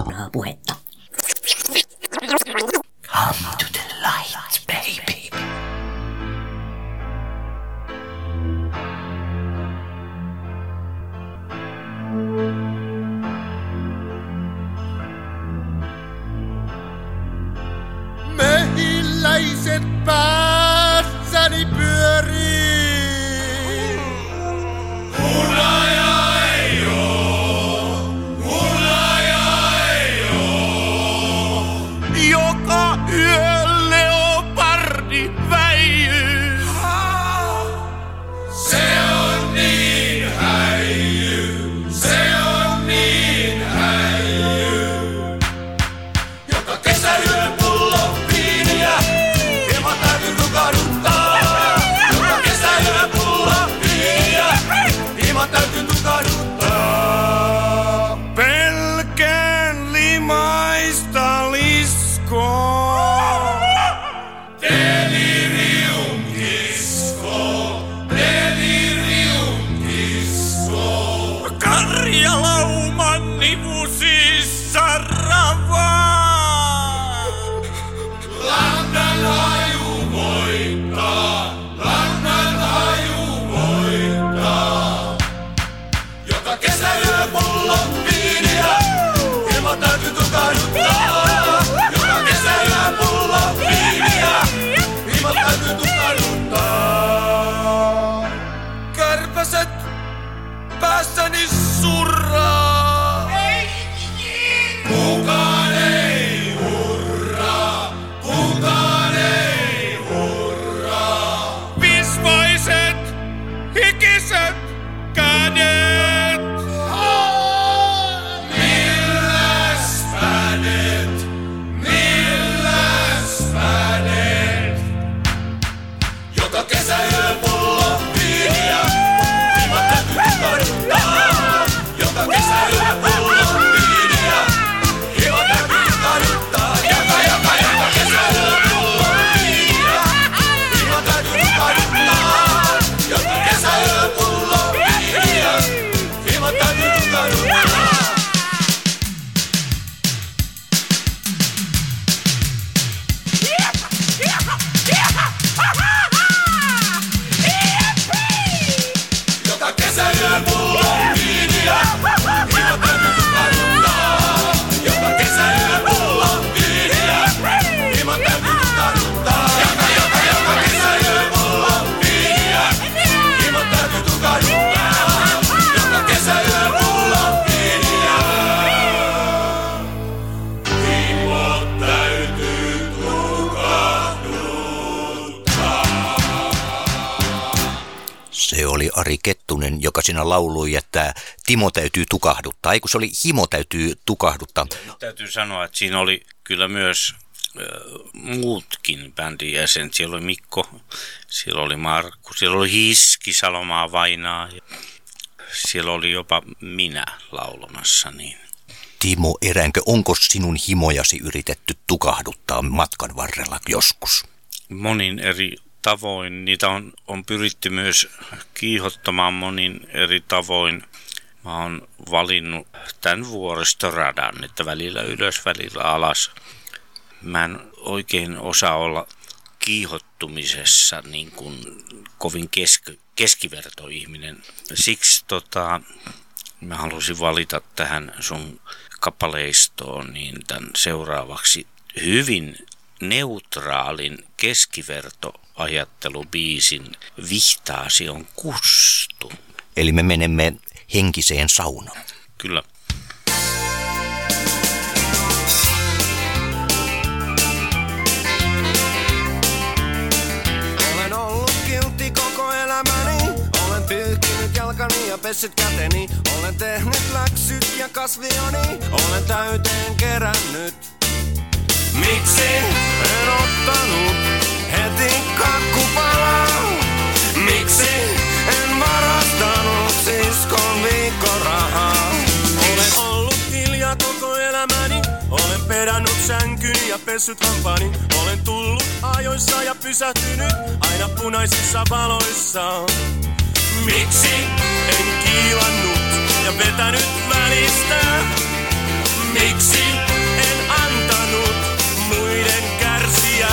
어, 뭐했다. 아무도 Kettunen, joka siinä laului, että Timo täytyy tukahduttaa. Ei kun se oli Himo täytyy tukahduttaa. Nyt täytyy sanoa, että siinä oli kyllä myös äh, muutkin bändin jäsenet. Siellä oli Mikko, siellä oli Markku, siellä oli Hiski, Salomaa Vainaa. Ja siellä oli jopa minä laulamassa. Niin. Timo Eränkö, onko sinun himojasi yritetty tukahduttaa matkan varrella joskus? Monin eri tavoin. Niitä on, on pyritty myös kiihottamaan monin eri tavoin. Mä oon valinnut tämän vuoristoradan, että välillä ylös, välillä alas. Mä en oikein osaa olla kiihottumisessa niin kuin kovin kesk- keskivertoihminen. Siksi tota, mä halusin valita tähän sun kappaleistoon niin tämän seuraavaksi hyvin neutraalin keskivertoajattelubiisin Vihtaasi on kustu. Eli me menemme henkiseen saunaan. Kyllä. Olen ollut kiltti koko elämäni. Olen pyyhkinyt jalkani ja pessyt käteni. Olen tehnyt läksyt ja kasvioni. Olen täyteen kerännyt. Miksi en ottanut heti kakku palaa. Miksi en varastanut siskon viikkorahaa? Olen ollut hiljaa koko elämäni, olen pedannut sänkyni ja pessyt hampaani. Olen tullut ajoissa ja pysähtynyt aina punaisissa valoissa. Miksi en kiilannut ja vetänyt välistä? Miksi en antanut muiden kärsiä?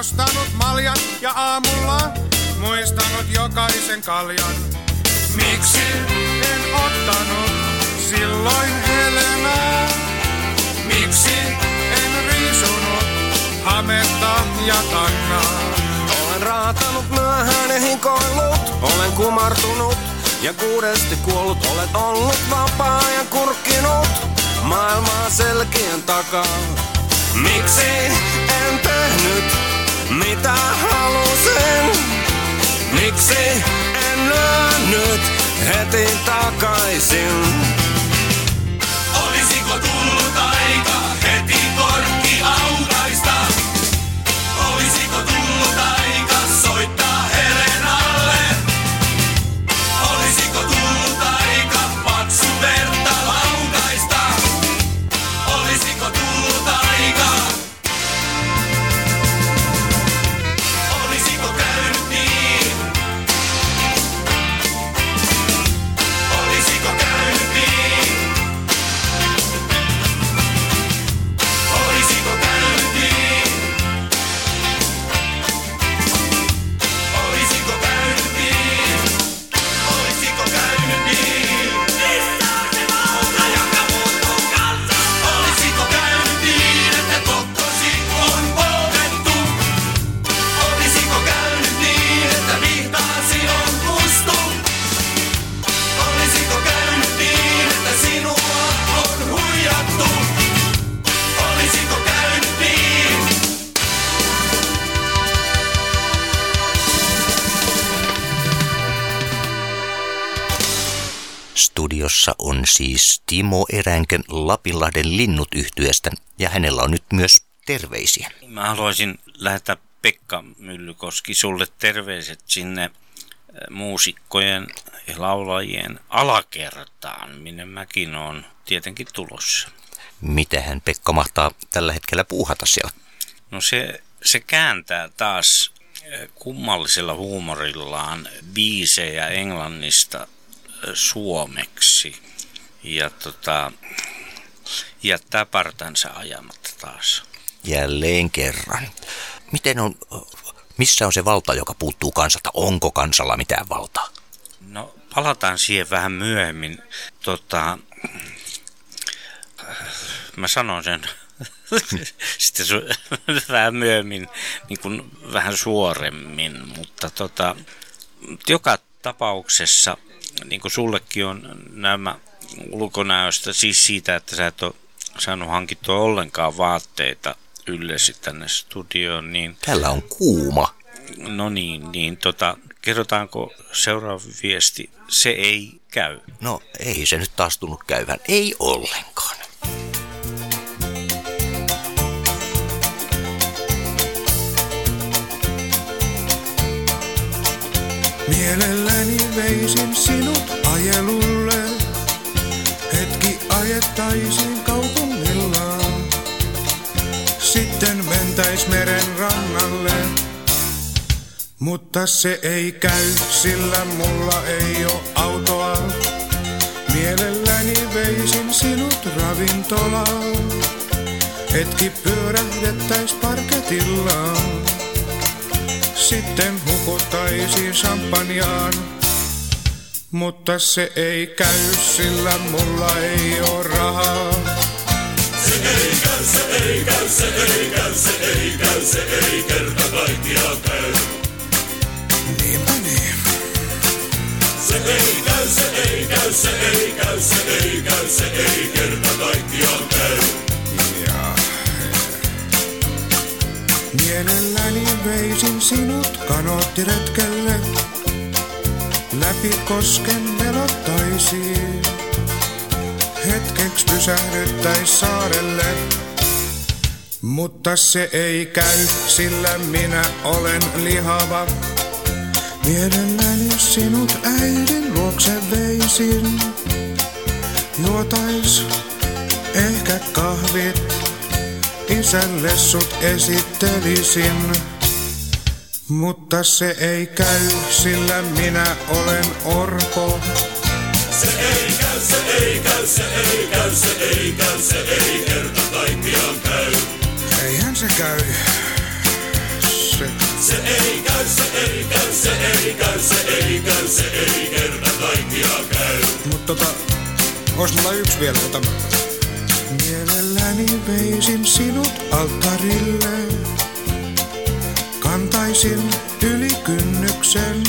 Nostanut maljan ja aamulla muistanut jokaisen kaljan. Miksi en ottanut silloin Helenaa? Miksi en riisunut hametta ja tannaa? Olen raatanut myöhään ja hikoillut, olen kumartunut ja kuudesti kuollut. Olet ollut vapaa ja kurkkinut maailmaa selkien takaa. Miksi en tehnyt mitä halusin? Miksi en lyönyt heti takaisin? On siis Timo Eränkön Lapinlahden linnut yhtyeestä ja hänellä on nyt myös terveisiä. Mä haluaisin lähettää Pekka Myllykoski sulle terveiset sinne äh, muusikkojen ja laulajien alakertaan, minne mäkin on tietenkin tulossa. Mitähän Pekka mahtaa tällä hetkellä puuhata siellä? No se, se kääntää taas äh, kummallisella huumorillaan biisejä englannista äh, suomeksi ja tota, jättää partansa ajamatta taas. Jälleen kerran. Miten on, missä on se valta, joka puuttuu kansalta? Onko kansalla mitään valtaa? No palataan siihen vähän myöhemmin. Tota, mä sanon sen sitten su- vähän myöhemmin, niin kuin vähän suoremmin, mutta tota, joka tapauksessa, niin kuin sullekin on nämä ulkonäöstä, siis siitä, että sä et ole saanut hankittua ollenkaan vaatteita yllesi tänne studioon, niin Täällä on kuuma. no niin, niin tota, kerrotaanko seuraava viesti? Se ei käy. No ei se nyt taas tunnu käyvän. Ei ollenkaan. Mielelläni veisin sinut hetki ajettaisiin kaupungilla. Sitten mentäis meren rannalle, mutta se ei käy, sillä mulla ei oo autoa. Mielelläni veisin sinut ravintolaan, hetki pyörähdettäis parketilla. Sitten hukuttaisiin champanjaan. Mutta se ei käy, sillä mulla ei oo rahaa. Se ei käy, se ei käy, se ei käy, se ei käy, se ei kerta kaikkiaan käy. Niinpä niin. Se ei käy, se ei käy, se ei käy, se ei käy, se ei kerta kaikkiaan käy. Ja... Mielelläni veisin sinut kanoottiretkelle. Läpi kosken velottaisiin. Hetkeksi pysähdyttäis saarelle. Mutta se ei käy, sillä minä olen lihava. Mielelläni sinut äidin luokse veisin. Juotais ehkä kahvit, isälle sut esittelisin. Mutta se ei käy, sillä minä olen orpo. Se ei käy, se ei käy, se ei käy, se ei käy, se ei kerta kaikkiaan käy. Eihän se käy. Se. Se ei käy, se ei käy, se ei käy, se ei käy, se ei kerta kaikkiaan käy. Mut tota, ois mulla yksi vielä, ota. Mielelläni veisin sinut alttarille. Kantaisin yli kynnyksen.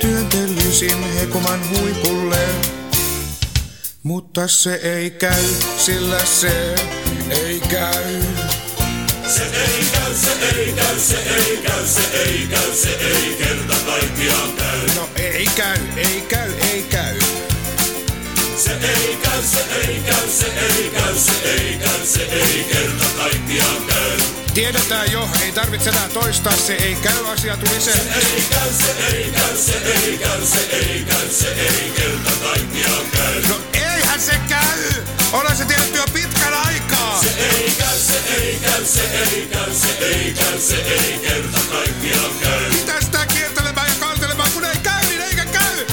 Työntelisin hekuman huipulle. Mutta se ei käy, sillä se ei käy. Se ei käy, se ei käy, se ei käy, se ei käy, se ei kerta kaikkiaan käy. No ei käy, ei käy, ei käy. Se ei käy, se ei käy, se ei käy, se ei käy, se ei kerta kaikkiaan käy. Tiedetään jo, ei tarvitse enää toistaa, se ei käy, asia tuli se. Ei käy, se ei käy, se ei käy, se ei käy, se ei kerta kaikkiaan käy. No eihän se käy! Olen se tiedetty jo pitkän aikaa! Se ei käy, se ei käy, se ei käy, se ei käy, se ei kerta kaikkiaan käy. Mitä sitä kiertelemään ja kantelemaan, kun ei käy, niin eikä käy!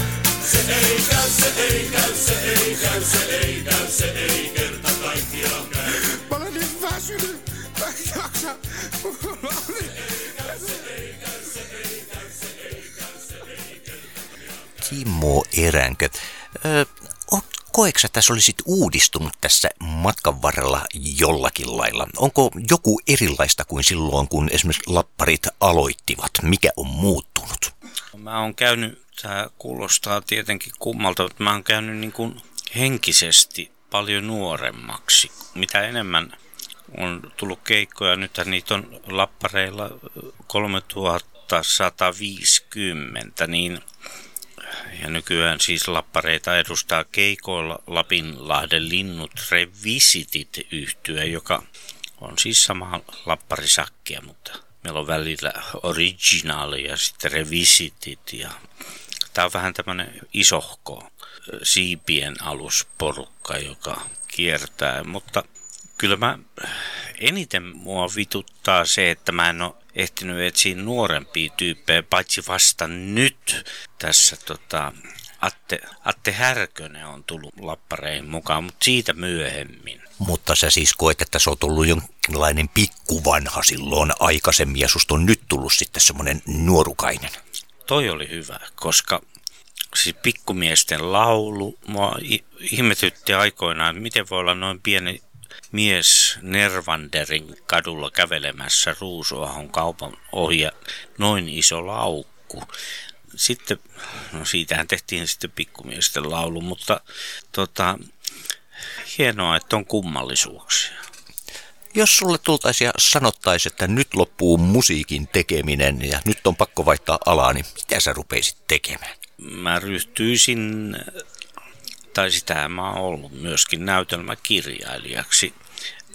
Se ei käy, se ei käy, se ei käy, se ei käy, se ei kerta kaikkiaan käy. Mä olen niin väsynyt! Jaksa! Timo Eränkö. Ö, o- koeksä tässä olisit uudistunut tässä matkan varrella jollakin lailla? Onko joku erilaista kuin silloin, kun esimerkiksi lapparit aloittivat? Mikä on muuttunut? Mä oon käynyt, tämä kuulostaa tietenkin kummalta, mutta mä oon käynyt niin kuin henkisesti paljon nuoremmaksi. Mitä enemmän on tullut keikkoja, nythän niitä on lappareilla 3150, niin ja nykyään siis lappareita edustaa keikoilla Lapinlahden linnut Revisitit yhtyä, joka on siis sama lapparisakkia, mutta meillä on välillä originaali ja sitten revisitit. Ja tämä on vähän tämmöinen isohko siipien alusporukka, joka kiertää, mutta kyllä mä eniten mua vituttaa se, että mä en ole ehtinyt etsiä nuorempia tyyppejä, paitsi vasta nyt tässä tota, Atte, Atte Härkönen on tullut lappareihin mukaan, mutta siitä myöhemmin. Mutta sä siis koet, että se on ollut jonkinlainen pikkuvanha silloin aikaisemmin ja susta on nyt tullut sitten semmoinen nuorukainen. Toi oli hyvä, koska siis pikkumiesten laulu, mua ihmetytti aikoinaan, että miten voi olla noin pieni mies Nervanderin kadulla kävelemässä Ruusuahon kaupan ohi ja noin iso laukku. Sitten, no siitähän tehtiin sitten pikkumiesten laulu, mutta tota, hienoa, että on kummallisuuksia. Jos sulle tultaisiin ja sanottaisiin, että nyt loppuu musiikin tekeminen ja nyt on pakko vaihtaa alaa, niin mitä sä rupeisit tekemään? Mä ryhtyisin, tai sitä mä oon ollut myöskin näytelmäkirjailijaksi.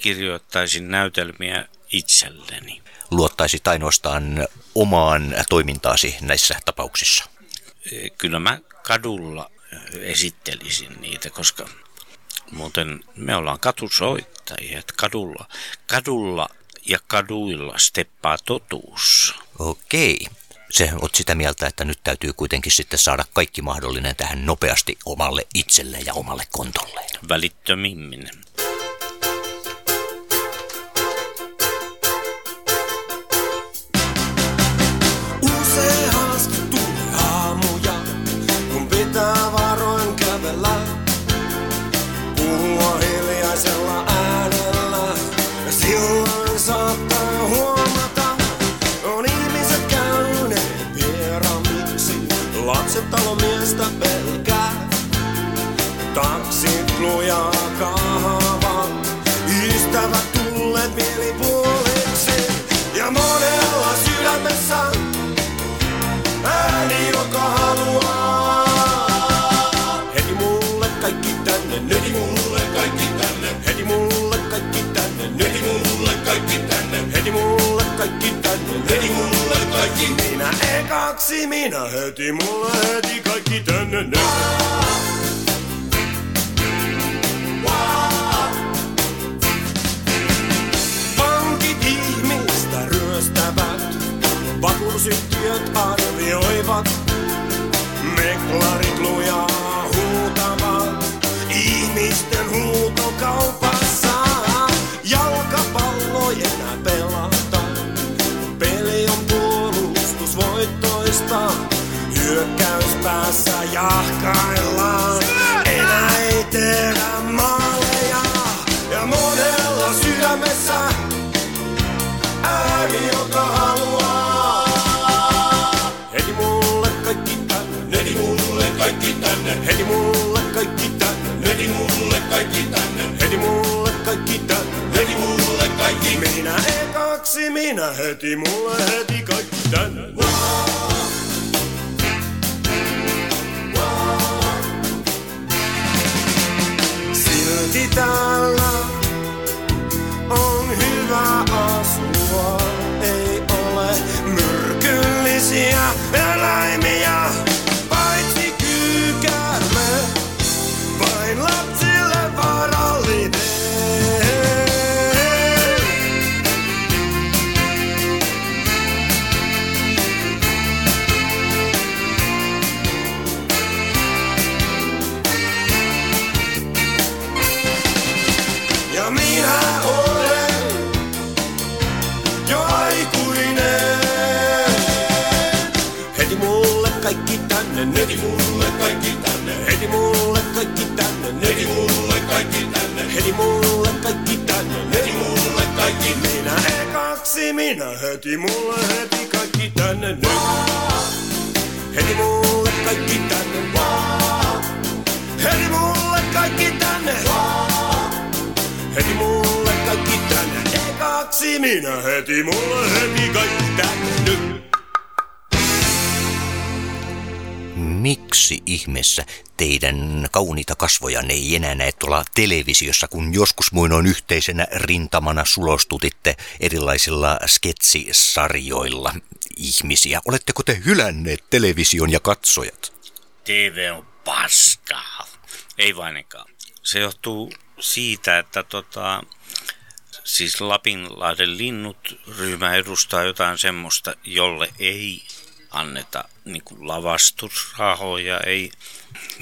Kirjoittaisin näytelmiä itselleni. Luottaisit ainoastaan omaan toimintaasi näissä tapauksissa. Kyllä mä kadulla esittelisin niitä, koska muuten me ollaan katusoittajia, että kadulla, kadulla ja kaduilla steppaa totuus. Okei. Se oot sitä mieltä, että nyt täytyy kuitenkin sitten saada kaikki mahdollinen tähän nopeasti omalle itselle ja omalle kontolleen. Välittömimmin. Ekaksi, minä heti mulle heti kaikki tänne nyt. Pankit ihmistä ryöstävät, vakuutusyhtiöt arvioivat, meklarit lujaa huutavat, ihmisten huutokaupassa. Hyökkäys päässä jahkaillaan. Enää ei tehdä maaleja ja monella sydämessä ääni, joka haluaa. Heti mulle kaikki tänne, heti mulle kaikki tänne, heti mulle kaikki tänne, heti mulle kaikki tänne, heti mulle kaikki tänne, heti mulle kaikki. Minä ekaksi, minä heti mulle heti kaikki tänne. Täällä on hyvä asua. Ei ole myrkyllisiä eläimiä, tänne, heti mulle kaikki tänne, heti mulle kaikki tänne, heti mulle kaikki tänne, heti mulle kaikki tänne, heti mulle kaikki. Minä ekaksi, minä heti. Mulle heti kaikki tänne. Nyt. Heti mulle kaikki tänne, heti mulle kaikki tänne. Heti mulle kaikki tänne. Ekaksi minä heti. Mulle heti kaikki tänne. Nyt. Miksi ihmeessä teidän kauniita kasvojanne ei enää näe tuolla televisiossa, kun joskus muinoin yhteisenä rintamana sulostutitte erilaisilla sketsisarjoilla ihmisiä? Oletteko te hylänneet television ja katsojat? TV on paskaa. Ei vainenkaan. Se johtuu siitä, että tota, siis Lapinlahden linnut ryhmä edustaa jotain semmoista, jolle ei anneta niin kuin lavastusrahoja, ei,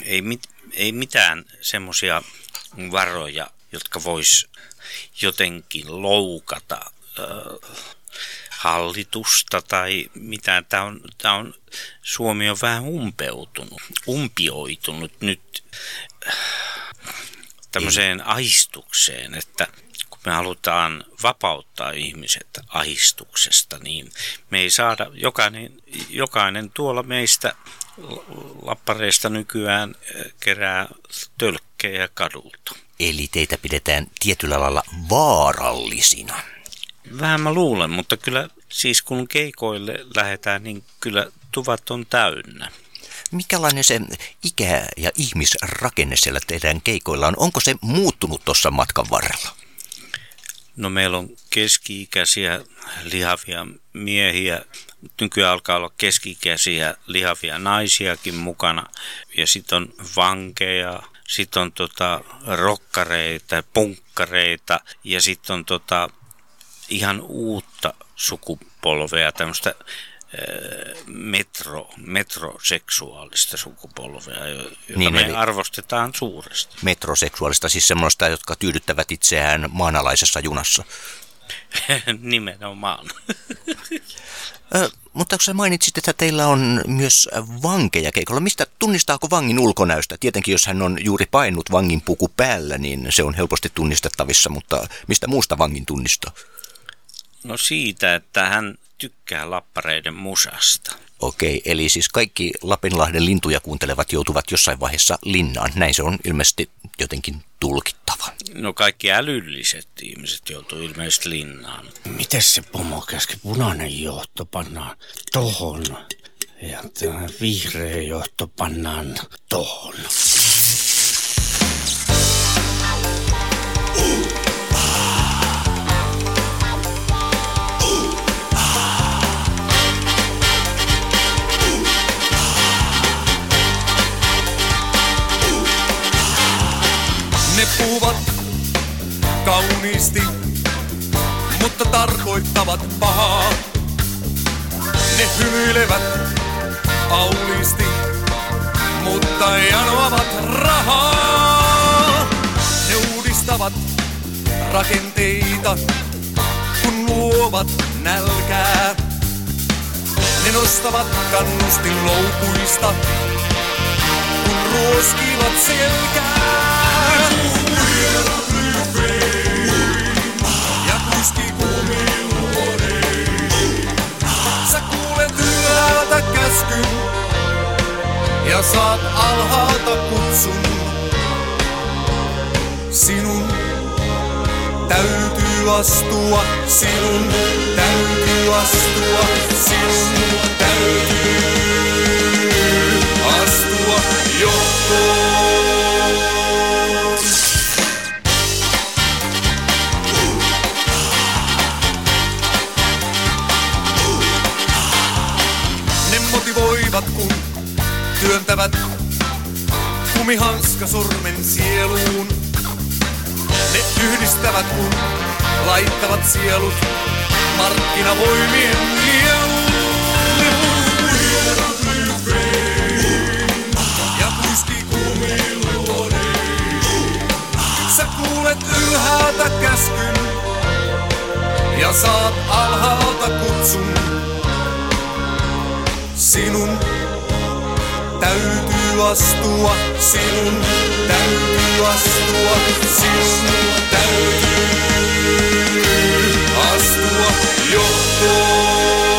ei, mit, ei mitään semmoisia varoja, jotka vois jotenkin loukata äh, hallitusta tai mitään. Tämä on, tämä on, Suomi on vähän umpeutunut, umpioitunut nyt äh, tämmöiseen aistukseen, että me halutaan vapauttaa ihmiset aistuksesta, niin me ei saada, jokainen, jokainen tuolla meistä lappareista nykyään eh, kerää tölkkejä kadulta. Eli teitä pidetään tietyllä lailla vaarallisina. Vähän mä luulen, mutta kyllä siis kun keikoille lähdetään, niin kyllä tuvat on täynnä. Mikälainen se ikä- ja ihmisrakenne siellä teidän keikoilla on? Onko se muuttunut tuossa matkan varrella? No meillä on keski-ikäisiä lihavia miehiä, nykyään alkaa olla keski-ikäisiä lihavia naisiakin mukana. Ja sitten on vankeja, sitten on tota rokkareita, punkkareita ja sitten on tota ihan uutta sukupolvea, tämmöistä metro, metroseksuaalista sukupolvea, jota Niin, me eli- arvostetaan suuresti. Metroseksuaalista, siis semmoista, jotka tyydyttävät itseään maanalaisessa junassa. Nimenomaan. Ö, mutta kun sä mainitsit, että teillä on myös vankeja keikolla, mistä tunnistaako vangin ulkonäöstä? Tietenkin jos hän on juuri painut vangin puku päällä, niin se on helposti tunnistettavissa, mutta mistä muusta vangin tunnistaa? No siitä, että hän tykkää lappareiden musasta. Okei, eli siis kaikki Lapinlahden lintuja kuuntelevat joutuvat jossain vaiheessa linnaan. Näin se on ilmeisesti jotenkin tulkittava. No kaikki älylliset ihmiset joutuu ilmeisesti linnaan. Miten se pomo käski? Punainen johto pannaan tohon. Ja tämä vihreä johto pannaan tohon. Puhuvat kauniisti, mutta tarkoittavat pahaa. Ne hymyilevät auliisti, mutta janoavat rahaa. Ne uudistavat rakenteita, kun luovat nälkää. Ne nostavat kannustin loukuista, kun ruoskivat selkää. Ja saat alhaalta kutsun. Sinun täytyy astua, sinun täytyy astua, sinun täytyy astua johtoon. Motivoivat kun työntävät kumihanska sormen sieluun. Ne yhdistävät kun laittavat sielut markkinavoimien lyhveen ja puiski kumiluodeen. Sä kuulet ylhäältä käskyn ja saat alhaalta kutsun. Sinun. Täytyy astua, sinun. Täytyy astua, sinun. Täytyy astua johtoon.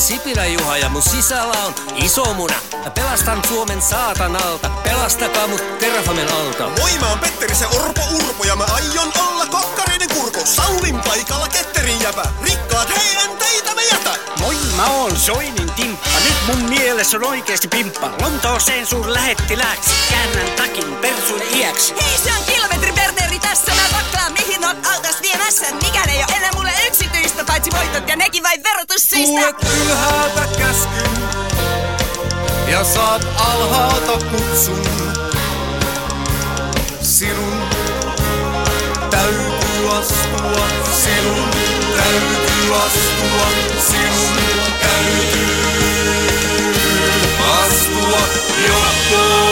Sipilä Juha ja mun sisällä on iso muna. Mä pelastan Suomen saatanalta, pelastakaa mut Terrafamen alta. Moi, mä oon Petteri se Orpo Urpo ja mä aion olla kokkareiden kurku. Saulin paikalla ketterin jäpä. Rikkaat, hei en teitä me jätä. Moi, mä oon Soinin timppa. Nyt mun mielessä on oikeesti pimppa. Lontooseen suur lähettilääksi. Käännän takin persun iäksi. Hei, se on kilometri Berneri tässä. Mä taklaan mihin on altas viemässä. Mikään ei oo yksityistä, paitsi voitot ja nekin vain verotussyistä. Kuulet ylhäältä käskyn ja saat alhaalta kutsun. Sinun täytyy astua, sinun täytyy astua, sinun täytyy astua johtoon.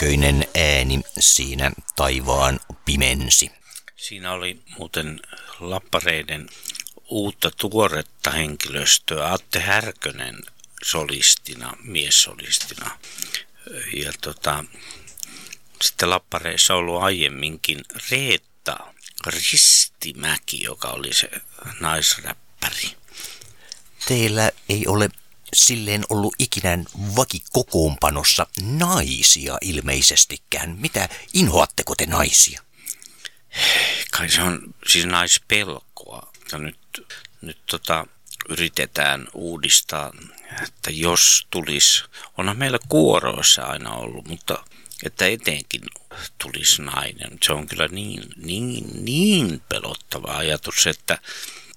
Sähköinen ääni siinä taivaan pimensi. Siinä oli muuten lappareiden uutta tuoretta henkilöstöä. Atte Härkönen solistina, miessolistina. Ja tota, sitten lappareissa ollut aiemminkin Reetta Ristimäki, joka oli se naisräppäri. Teillä ei ole silleen ollut ikinä vakikokoonpanossa naisia ilmeisestikään. Mitä inhoatteko te naisia? Kai se on siis naispelkoa. Ja nyt, nyt tota, yritetään uudistaa, että jos tulisi, onhan meillä kuoroissa aina ollut, mutta että etenkin tulisi nainen. Se on kyllä niin, niin, niin pelottava ajatus, että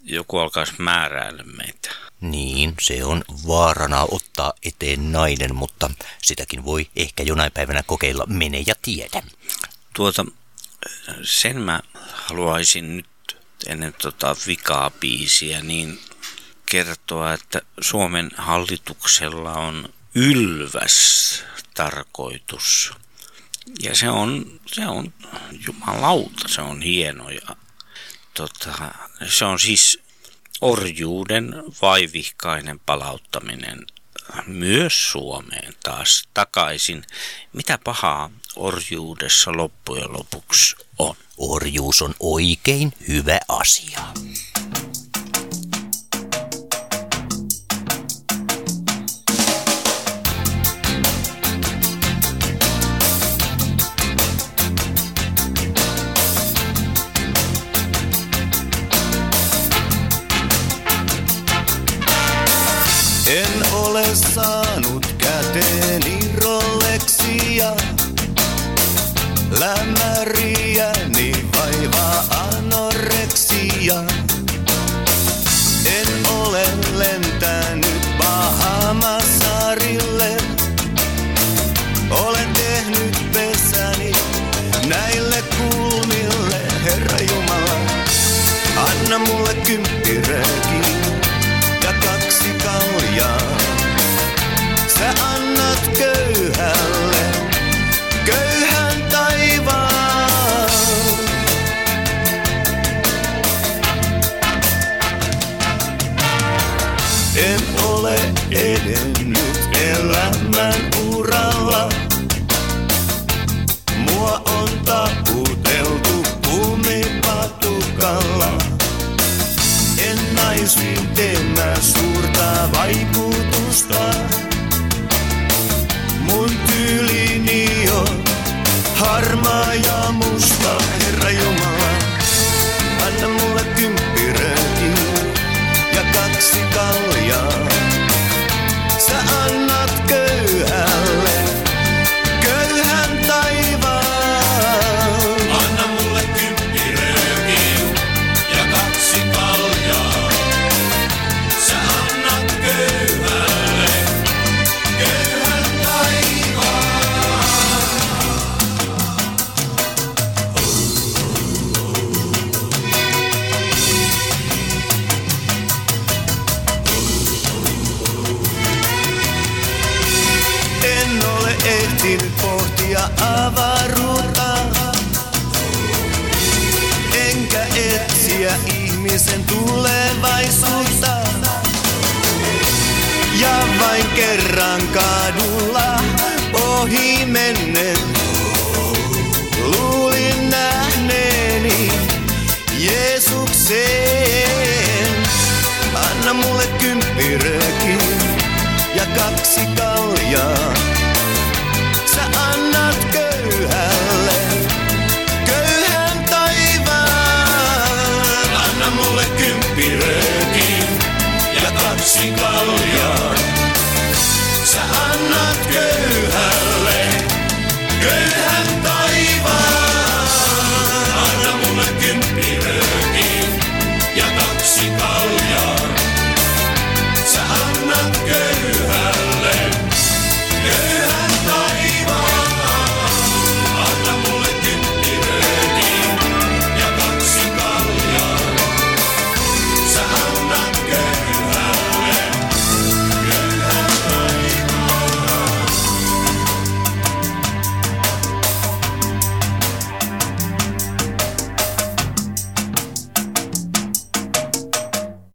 joku alkaisi määräillä meitä. Niin, se on vaarana ottaa eteen nainen, mutta sitäkin voi ehkä jonain päivänä kokeilla mene ja tiedä. Tuota, sen mä haluaisin nyt ennen tota vikaa biisiä niin kertoa, että Suomen hallituksella on ylväs tarkoitus. Ja se on, se on jumalauta, se on hieno. Ja, tota, se on siis orjuuden vaivihkainen palauttaminen myös Suomeen taas takaisin. Mitä pahaa orjuudessa loppujen lopuksi on? Orjuus on oikein hyvä asia.